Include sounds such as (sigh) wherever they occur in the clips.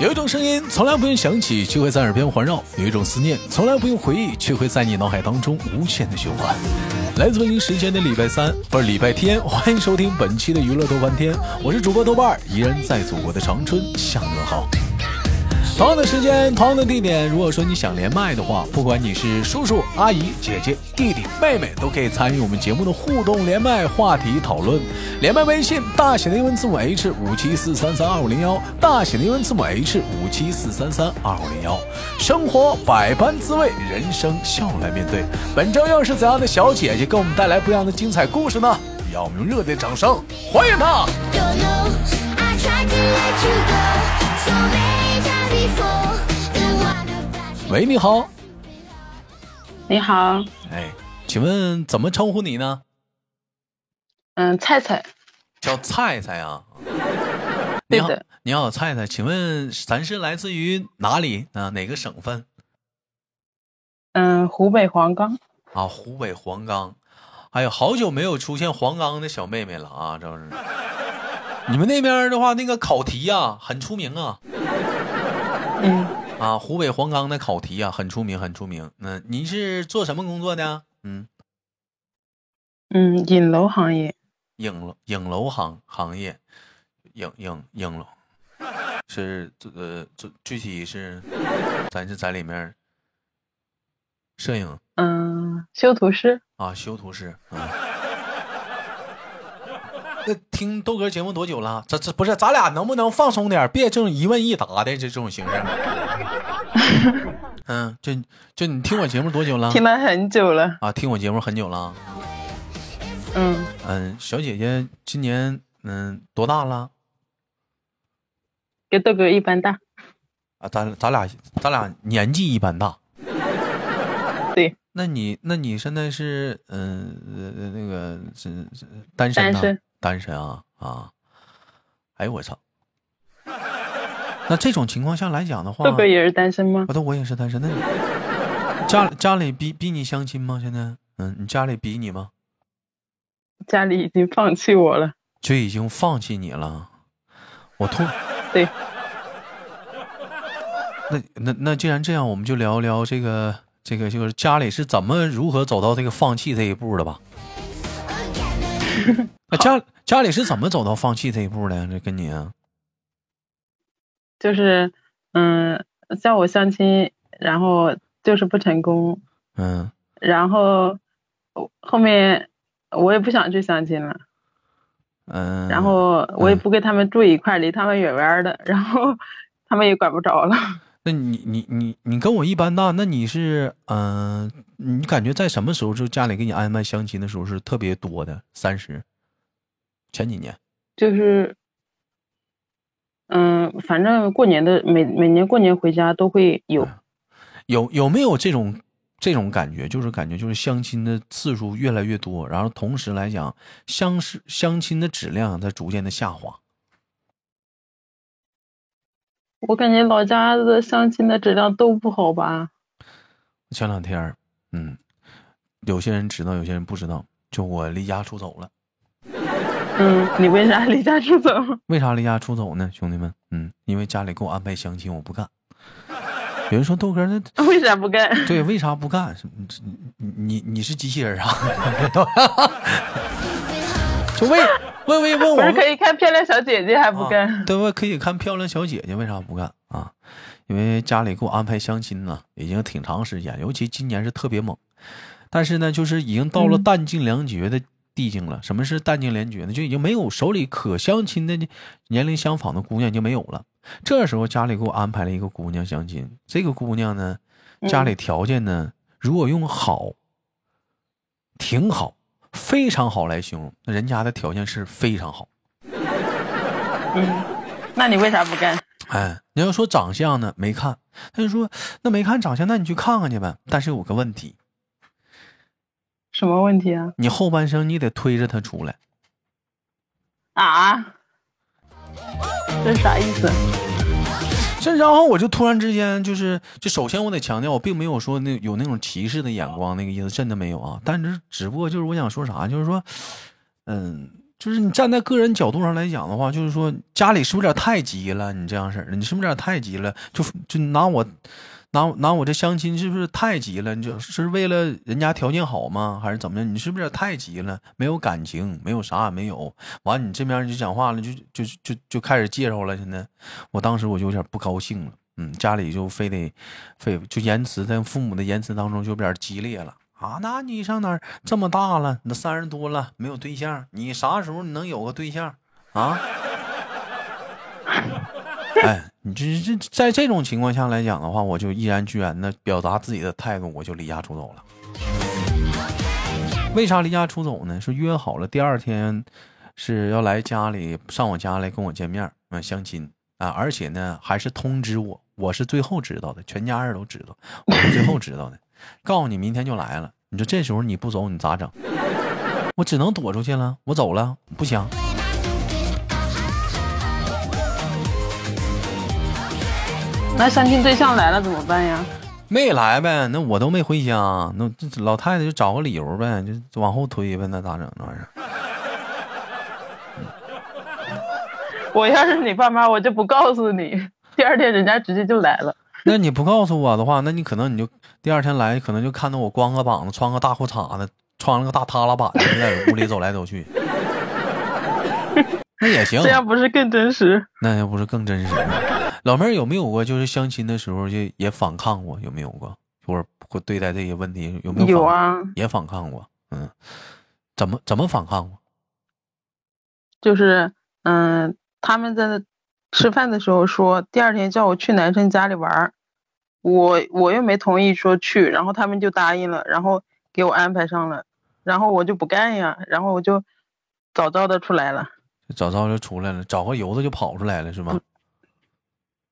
有一种声音从来不用响起，却会在耳边环绕；有一种思念从来不用回忆，却会在你脑海当中无限的循环。来自北京时间的礼拜三，不是礼拜天，欢迎收听本期的娱乐豆瓣天，我是主播豆瓣，依然在祖国的长春向你们好。同样的时间，同样的地点。如果说你想连麦的话，不管你是叔叔、阿姨、姐姐、弟弟、妹妹，都可以参与我们节目的互动连麦话题讨论。连麦微信大写的英文字母 H 五七四三三二五零幺，大写的英文字母 H 五七四三三二五零幺。生活百般滋味，人生笑来面对。本周又是怎样的小姐姐给我们带来不一样的精彩故事呢？让我们用热烈掌声欢迎她！喂，你好。你好。哎，请问怎么称呼你呢？嗯，菜菜。叫菜菜啊。(laughs) 你好，你好，菜菜。请问咱是来自于哪里啊？哪个省份？嗯，湖北黄冈。啊，湖北黄冈。哎呦，好久没有出现黄冈的小妹妹了啊！这是。你们那边的话，那个考题呀，很出名啊。嗯。啊，湖北黄冈的考题啊，很出名，很出名。那您是做什么工作的？嗯。嗯，影楼行业。影楼影楼行行业，影影影楼是这个这具体是，咱是在里面摄影。嗯，修图师。啊，修图师。啊。那听豆哥节目多久了？这这不是咱俩能不能放松点？别这种一问一答的这这种形式。(laughs) 嗯，就就你听我节目多久了？听了很久了啊！听我节目很久了。嗯嗯，小姐姐今年嗯多大了？跟豆哥一般大。啊，咱咱俩咱俩年纪一般大。对。那你那你现在是嗯那个是单身？单身。单身啊啊！哎呦我操！那这种情况下来讲的话，豆哥也是单身吗？我的我也是单身。那你家家里逼逼你相亲吗？现在嗯，你家里逼你吗？家里已经放弃我了，就已经放弃你了。我突 (laughs) 对。(laughs) 那那那既然这样，我们就聊聊这个这个就是家里是怎么如何走到这个放弃这一步的吧。(laughs) 那家家里是怎么走到放弃这一步的？这跟你啊，(laughs) 就是嗯，叫我相亲，然后就是不成功，嗯，然后后面我也不想去相亲了，嗯，然后我也不跟他们住一块，离他们远远的，然后他们也管不着了。那你你你你跟我一般大，那你是嗯，你感觉在什么时候就家里给你安排相亲的时候是特别多的？三十。前几年，就是，嗯，反正过年的每每年过年回家都会有，有有没有这种这种感觉？就是感觉就是相亲的次数越来越多，然后同时来讲，相识相亲的质量在逐渐的下滑。我感觉老家的相亲的质量都不好吧？前两天，嗯，有些人知道，有些人不知道，就我离家出走了。嗯，你为啥离家出走？(laughs) 为啥离家出走呢，兄弟们？嗯，因为家里给我安排相亲，我不干。有人说豆哥，那 (laughs) 为啥不干？对，为啥不干？你你你是机器人啊？(laughs) 就为问问问我，不是可以看漂亮小姐姐还不干？对，可以看漂亮小姐姐，为啥不干啊？因为家里给我安排相亲呢，已经挺长时间，尤其今年是特别猛。但是呢，就是已经到了弹尽粮绝的。地境了，什么是弹尽粮绝呢？就已经没有手里可相亲的年龄相仿的姑娘就没有了。这时候家里给我安排了一个姑娘相亲，这个姑娘呢，家里条件呢，如果用好、挺好、非常好来形容，那人家的条件是非常好。嗯，那你为啥不干？哎，你要说长相呢，没看。他就说，那没看长相，那你去看看去呗。但是有个问题。什么问题啊？你后半生你得推着他出来啊？这啥意思？这然后我就突然之间就是，就首先我得强调，我并没有说那有那种歧视的眼光，那个意思真的没有啊。但是只不过就是我想说啥，就是说，嗯，就是你站在个人角度上来讲的话，就是说家里是不是有点太急了？你这样式的，你是不是有点太急了？就就拿我。拿拿我这相亲是不是太急了？你就是为了人家条件好吗？还是怎么样？你是不是太急了？没有感情，没有啥也没有。完，你这边就讲话了，就就就就开始介绍了。现在，我当时我就有点不高兴了。嗯，家里就非得非就言辞在父母的言辞当中就有点激烈了啊！那你上哪儿这么大了？你都三十多了，没有对象，你啥时候你能有个对象啊？(laughs) 哎，你这这在这种情况下来讲的话，我就毅然决然的表达自己的态度，我就离家出走了。为啥离家出走呢？是约好了第二天是要来家里上我家来跟我见面啊相亲啊，而且呢还是通知我，我是最后知道的，全家人都知道，我是最后知道的。(laughs) 告诉你明天就来了，你说这时候你不走你咋整？我只能躲出去了，我走了不行。那相亲对象来了怎么办呀？没来呗，那我都没回家，那这老太太就找个理由呗，就往后推呗，那咋整那玩意儿？我要是你爸妈，我就不告诉你，第二天人家直接就来了。那你不告诉我的话，那你可能你就第二天来，可能就看到我光个膀子，穿个大裤衩子，穿了个大塌拉板，子在屋里走来走去。(laughs) 那也行，这样不是更真实？那要不是更真实？老妹儿有没有过就是相亲的时候就也反抗过？有没有过？或者会对待这些问题有没有？有啊，也反抗过。嗯，怎么怎么反抗过？就是嗯，他们在吃饭的时候说第二天叫我去男生家里玩儿，我我又没同意说去，然后他们就答应了，然后给我安排上了，然后我就不干呀，然后我就早早的出来了。早早就出来了，找个由子就跑出来了，是吗？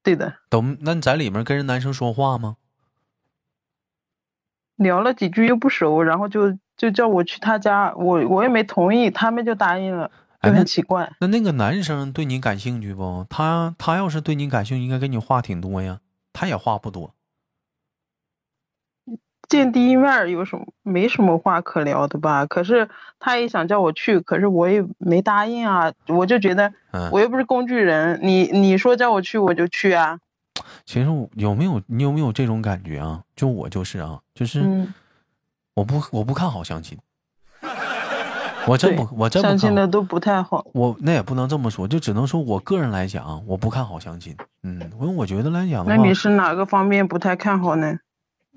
对的。都那你在里面跟人男生说话吗？聊了几句又不熟，然后就就叫我去他家，我我也没同意，他们就答应了，就很奇怪。那那个男生对你感兴趣不？他他要是对你感兴趣，应该跟你话挺多呀。他也话不多。见第一面有什么没什么话可聊的吧？可是他也想叫我去，可是我也没答应啊。我就觉得，我又不是工具人，你你说叫我去我就去啊。其实有没有你有没有这种感觉啊？就我就是啊，就是我不我不看好相亲，我真不我真不相亲的都不太好。我那也不能这么说，就只能说我个人来讲，我不看好相亲。嗯，因为我觉得来讲的话，那你是哪个方面不太看好呢？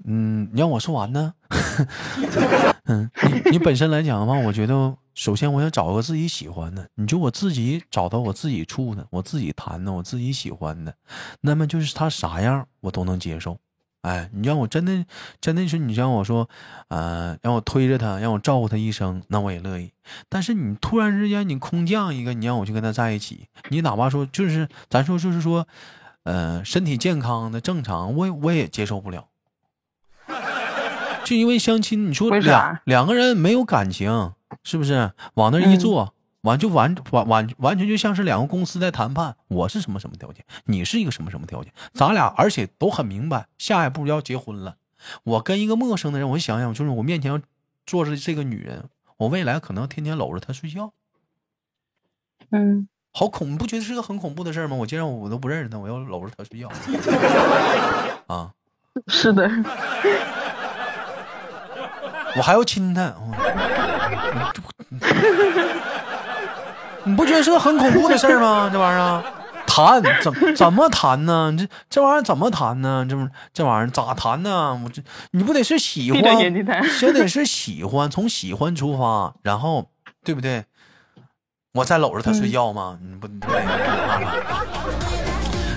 嗯，你让我说完呢。(laughs) 嗯，你你本身来讲的话，我觉得首先我想找个自己喜欢的。你就我自己找到我自己处的，我自己谈的，我自己喜欢的，那么就是他啥样我都能接受。哎，你让我真的真的是你让我说，呃，让我推着他，让我照顾他一生，那我也乐意。但是你突然之间你空降一个，你让我去跟他在一起，你哪怕说就是咱说就是说，呃，身体健康的正常，我我也接受不了。就因为相亲，你说两两个人没有感情，是不是？往那一坐，完就完完完完全就像是两个公司在谈判。我是什么什么条件，你是一个什么什么条件，咱俩而且都很明白，下一步要结婚了。我跟一个陌生的人，我想想，就是我面前坐着这个女人，我未来可能天天搂着她睡觉。嗯，好恐，你不觉得是个很恐怖的事吗？我竟然我都不认识她，我要搂着她睡觉。(laughs) 啊，是的。我还要亲他，你不觉得是个很恐怖的事儿吗？(laughs) 这玩意儿谈怎怎么谈呢？这这玩意儿怎么谈呢？这不这玩意儿咋谈呢？我这你不得是喜欢，先得是喜欢，从喜欢出发，然后对不对？我再搂着他睡觉吗？你不对。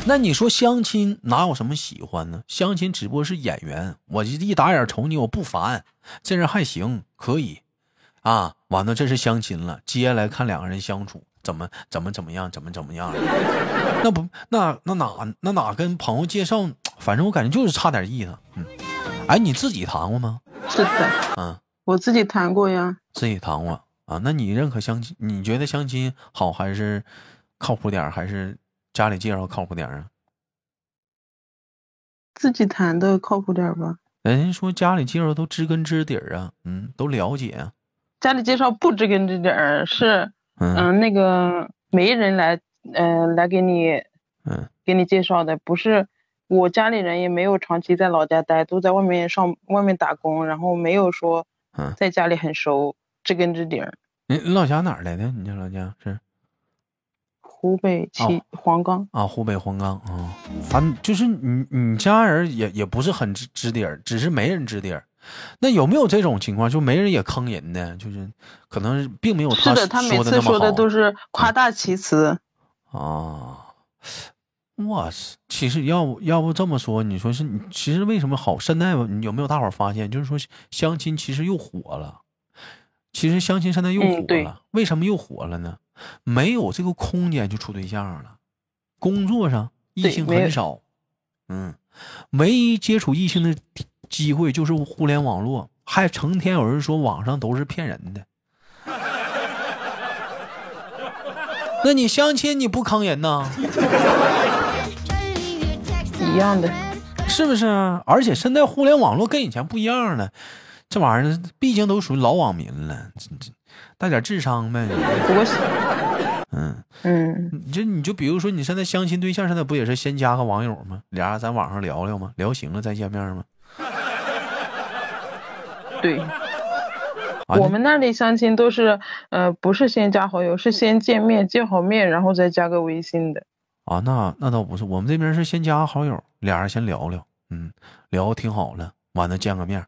那你说相亲哪有什么喜欢呢？相亲只不过是演员，我一打眼瞅你，我不烦，这人还行，可以，啊，完了这是相亲了，接下来看两个人相处怎么怎么怎么样，怎么怎么样，(laughs) 那不那那哪那哪跟朋友介绍，反正我感觉就是差点意思，嗯，哎，你自己谈过吗？是的，嗯，我自己谈过呀，自己谈过啊，那你认可相亲？你觉得相亲好还是靠谱点，还是？家里介绍靠谱点啊？自己谈的靠谱点吧。人家说家里介绍都知根知底儿啊，嗯，都了解啊。家里介绍不知根知底儿，是嗯嗯那个媒人来嗯、来给你嗯给你介绍的，不是我家里人也没有长期在老家待，都在外面上外面打工，然后没有说嗯，在家里很熟，知根知底儿。你你老家哪儿来的？你家老家是湖北齐黄冈，啊，湖北黄冈啊。反、就是你你家人也也不是很知知底儿，只是没人知底儿。那有没有这种情况，就没人也坑人的？就是可能并没有是的，他每次说的都是夸大其词。啊。哇塞！其实要不要不这么说，你说是你其实为什么好？现在你有没有大伙儿发现，就是说相亲其实又火了。其实相亲现在又火了，嗯为什么又火了呢？没有这个空间就处对象了，工作上异性很少，嗯，唯一接触异性的机会就是互联网络，还成天有人说网上都是骗人的。那你相亲你不坑人呐？(laughs) 一样的，是不是啊？而且现在互联网络跟以前不一样了，这玩意儿毕竟都属于老网民了，这这带点智商呗。不过是嗯，嗯，你就你就比如说你现在相亲对象，现在不也是先加个网友吗？俩人在网上聊聊吗？聊行了再见面吗？对。啊我们那里相亲都是，呃，不是先加好友，是先见面，见好面，然后再加个微信的。啊，那那倒不是，我们这边是先加个好友，俩人先聊聊，嗯，聊挺好了，完了见个面。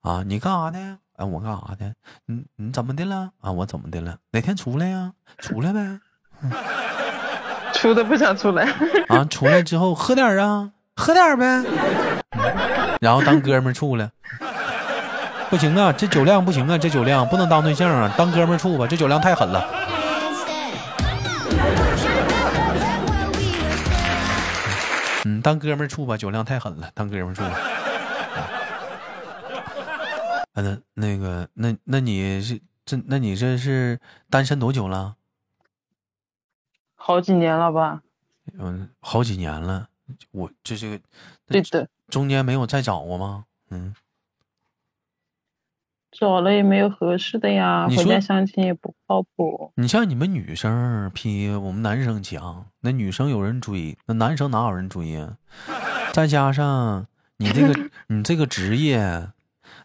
啊，你干啥的？哎，我干啥的？你你怎么的了？啊，我怎么的了？哪天出来呀？出来呗。(laughs) 出的不想出来，啊，出来之后喝点儿啊，喝点儿呗，嗯然后当哥们儿处了。不行啊，这酒量不行啊，这酒量不能当对象啊，当哥们儿处吧，这酒量太狠了。嗯，当哥们儿处吧，酒量太狠了，当哥们儿处吧。啊，那那个，那那你是这，那你这是单身多久了？好几年了吧？嗯，好几年了。我这这个，对的，中间没有再找过吗？嗯，找了也没有合适的呀，回家相亲也不靠谱。你像你们女生儿比我们男生强，那女生有人追，那男生哪有人追呀？(laughs) 再加上你这个你这个职业，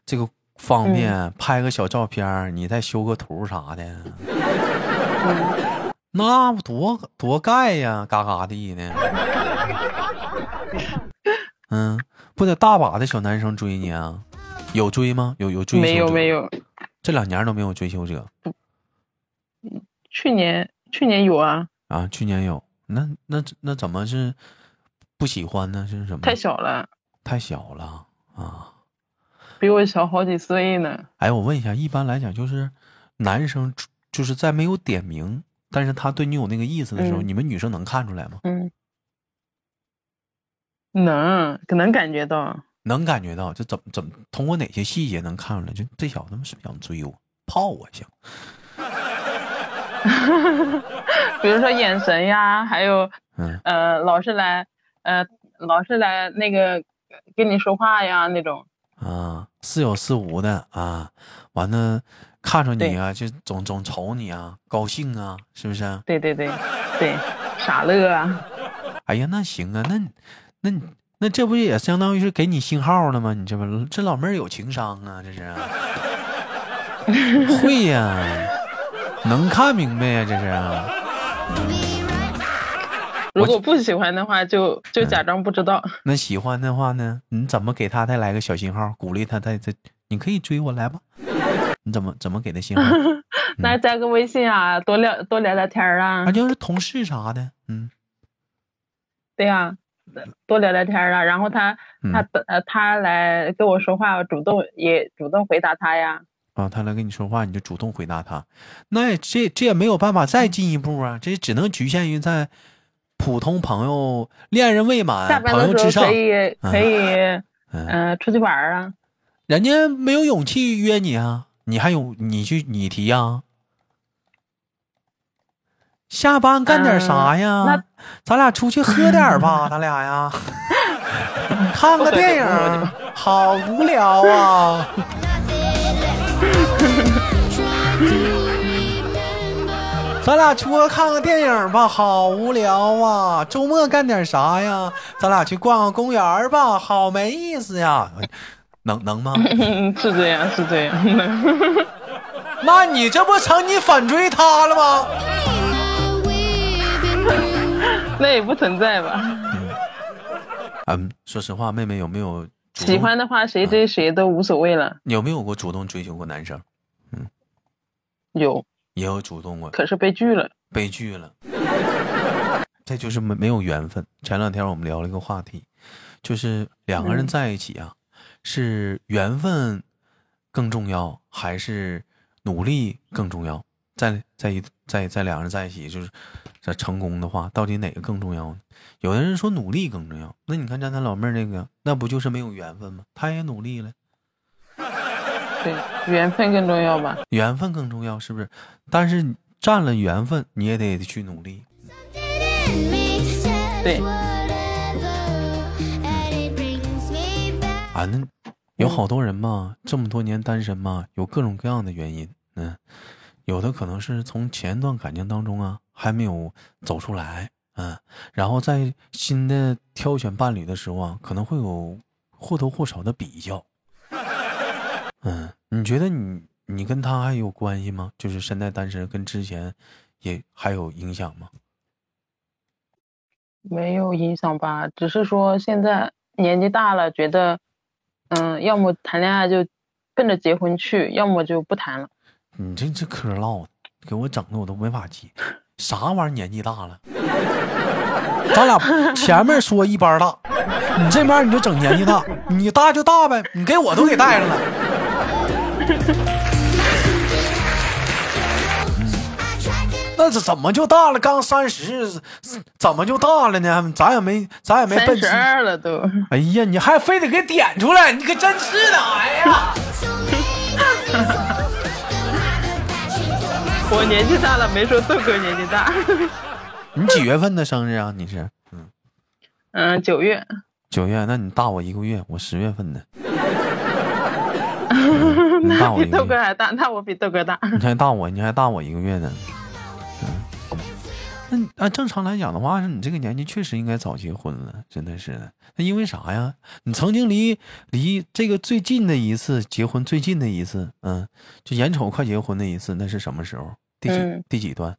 这个方便，拍个小照片儿，你再修个图啥的，嗯，那不多多盖呀，嘎嘎地呢。嗯，不得大把的小男生追你啊？有追吗？有有追求没有者没有，这两年都没有追求者去年去年有啊，啊？去年有，那那那怎么是不喜欢呢？是什么？太小了，太小了啊！比我小好几岁呢。哎，我问一下，一般来讲，就是男生就是在没有点名，但是他对你有那个意思的时候，嗯你们女生能看出来吗？嗯，能可能感觉到，能感觉到，就怎么怎么通过哪些细节能看出来？就这小子他妈是不是想追我，泡我想？(laughs) 比如说眼神呀，还有嗯呃，老是来呃，老是来那个跟你说话呀那种。啊，似有似无的啊，完了看着你啊，就总总瞅你啊，高兴啊，是不是？对对对对，傻乐啊。哎呀，那行啊，那那那这不也相当于是给你信号了吗？你这不这老妹儿有情商啊，这是 (laughs) 会呀、能看明白呀、这是。如果不喜欢的话，就就假装不知道。那喜欢的话呢，你怎么给他再来个小信号，鼓励他再再，你可以追我来吧？你怎么怎么给他信号？(laughs) 那加个微信啊，多聊多聊聊天儿啊那。就是同事啥的，嗯对呀、多聊聊天啊。然后他他嗯呃他来跟我说话，主动也主动回答他呀。啊，他来跟你说话，你就主动回答他，那这这也没有办法再进一步啊，这只能局限于在普通朋友、恋人未满、朋友之上。可，以可以嗯，呃出去玩儿啊。人家没有勇气约你啊，你还有你去你提呀、下班干点啥呀？嗯咱俩出去喝点吧，(laughs) 咱俩呀，看个电影，好无聊啊。(laughs) 咱俩出去看个电影吧，好无聊啊！周末干点啥呀？咱俩去逛个公园吧，好没意思呀！能能吗？(laughs) 是这样，是这样。(laughs) 那你这不成你反追他了吗？(laughs) 那也不存在吧？嗯，说实话，妹妹有没有喜欢的话，谁追谁都无所谓了。有没有过主动追求过男生？嗯，有。也有主动过，可是被拒了，被拒了，(laughs) 这就是没没有缘分。前两天我们聊了一个话题，就是两个人在一起啊，是缘分更重要，还是努力更重要？在在一在在两个人在一起，就是在成功的话，到底哪个更重要呢？有的人说努力更重要，那你看咱咱老妹儿那个，那不就是没有缘分吗？她也努力了。对，缘分更重要吧？缘分更重要，是不是？但是占了缘分，你也得去努力。对。啊，那有好多人嘛，这么多年单身嘛，有各种各样的原因。嗯，有的可能是从前一段感情当中啊，还没有走出来。嗯，然后在新的挑选伴侣的时候啊，可能会有或多或少的比较。嗯，你觉得你你跟他还有关系吗？就是现在单身跟之前也还有影响吗？没有影响吧，只是说现在年纪大了，觉得嗯，要么谈恋爱就奔着结婚去，要么就不谈了。你这这嗑唠的，给我整的我都没法接。啥玩意儿年纪大了？咱俩 (laughs) 前面说一般大，你这边你就整年纪大，你大就大呗，你给我都给带上了。(laughs) 那这怎么就大了？刚三十，怎么就大了呢？咱也没，咱也没奔十二了都。哎呀，你还非得给点出来，你可真是的！哎呀，(laughs) 我年纪大了，没说豆哥年纪大。(laughs) 你几月份的生日啊？你是？嗯嗯，九月。九月，那你大我一个月，我十月份的。那比豆哥还大，那我比豆哥大。你还大我，你还大我一个月呢。嗯，那按正常来讲的话，你这个年纪确实应该早结婚了，真的是。那因为啥呀？你曾经离离这个最近的一次结婚最近的一次，嗯，就眼瞅快结婚那一次，那是什么时候？第几第几段？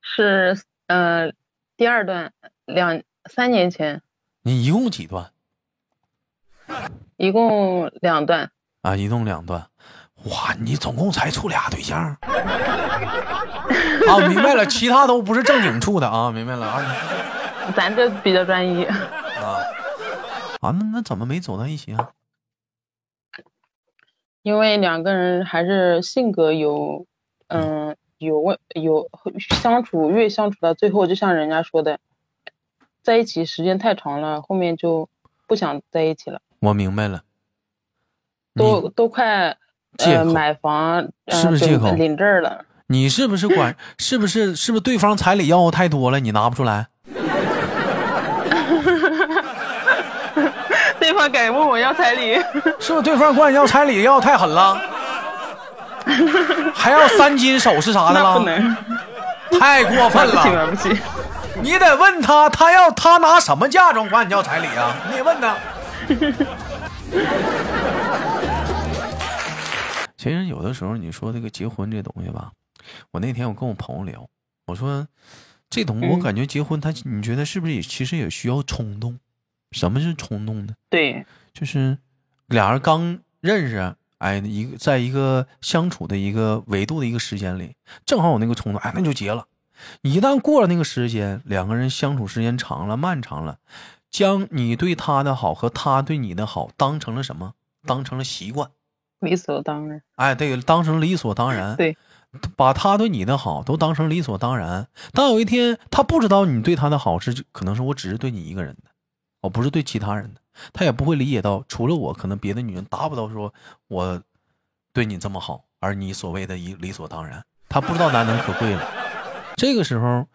是呃第二段，两三年前。你一共几段？一共两段。啊，一弄两段，哇，你总共才处俩对象啊？明白了，其他都不是正经处的啊，明白了啊？咱这比较专一啊。啊，那那怎么没走到一起啊？因为两个人还是性格有，嗯，有问有相处，越相处到最后，就像人家说的，在一起时间太长了，后面就不想在一起了。我明白了。都都快呃买房是不是借口领证了？你是不是管是不是是不是对方彩礼要的太多了，你拿不出来？(laughs) 对方敢问我要彩礼？是不是对方管你要彩礼要太狠了？(laughs) 还要三金首饰啥的了？不能，太过分了！(laughs) 不起，你得问他，他要他拿什么嫁妆管你要彩礼啊？你得问他。其实有的时候你说这个结婚这东西吧，我那天我跟我朋友聊，我说这东西我感觉结婚他你觉得是不是也其实也需要冲动？什么是冲动呢？对，就是俩人刚认识，哎，一个在一个相处的一个维度的一个时间里，正好有那个冲动，哎，那就结了。一旦过了那个时间，两个人相处时间长了、漫长了，将你对他的好和他对你的好当成了什么？当成了习惯。(laughs) 理所当然，哎，对，当成理所当然，对，把他对你的好都当成理所当然。当有一天他不知道你对他的好是，可能是我只是对你一个人的，我不是对其他人的，他也不会理解到，除了我，可能别的女人达不到说我对你这么好，而你所谓的一理所当然，他不知道难能可贵了。这个时候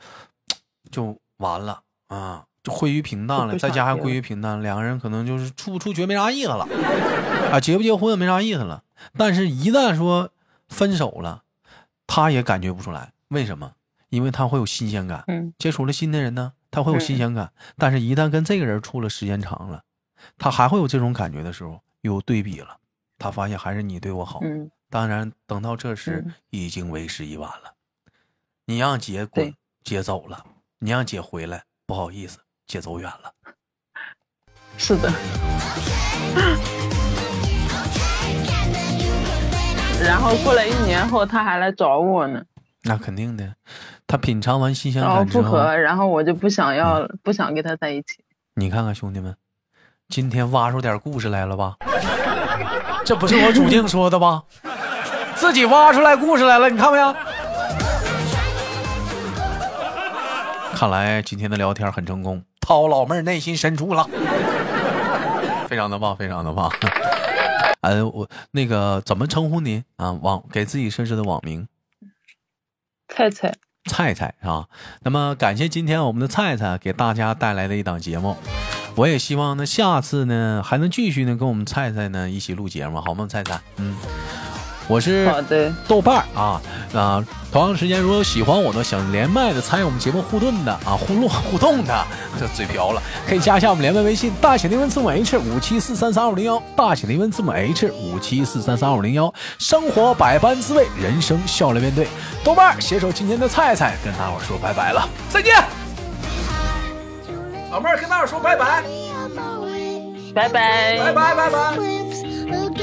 就完了。啊，就归于平淡了，在家还归于平淡，两个人可能就是处不处绝没啥意思了，啊，结不结婚也没啥意思了。但是，一旦说分手了，他也感觉不出来，为什么？因为他会有新鲜感，嗯，接触了新的人呢，他会有新鲜感。但是，一旦跟这个人处了时间长了，他还会有这种感觉的时候，有对比了，他发现还是你对我好。嗯，当然，等到这时已经为时已晚了。你让姐滚，姐走了；你让姐回来，不好意思，姐走远了。是的。然后过了一年后，他还来找我呢。那肯定的，他品尝完新鲜感之后，不合，然后我就不想要，不想跟他在一起。你看看兄弟们，今天挖出点故事来了吧？这不是我主静说的吧？自己挖出来故事来了，你看没有？看来今天的聊天很成功，掏老妹儿内心深处了，非常的棒，非常的棒。呃，(laughs) 我那个怎么称呼您啊？网给自己设置的网名。菜菜，菜菜啊，那么感谢今天我们的菜菜给大家带来的一档节目，我也希望呢下次呢还能继续呢跟我们菜菜呢一起录节目，好吗？菜菜，嗯。我是豆瓣儿啊啊！同样时间，如果有喜欢我的、想连麦的、参与我们节目互动的啊互动 (laughs) 互动的，(laughs) 这嘴瓢了，可以加一下我们连麦微信：大写的英文字母 H 五七四三三二五零幺，大写的英文字母 H 五七四三三二五零幺。生活百般滋味，人生笑来面对。豆瓣儿携手今天的菜菜，跟大伙说拜拜了，再见。老妹儿跟大伙说拜拜，拜拜，拜拜拜拜。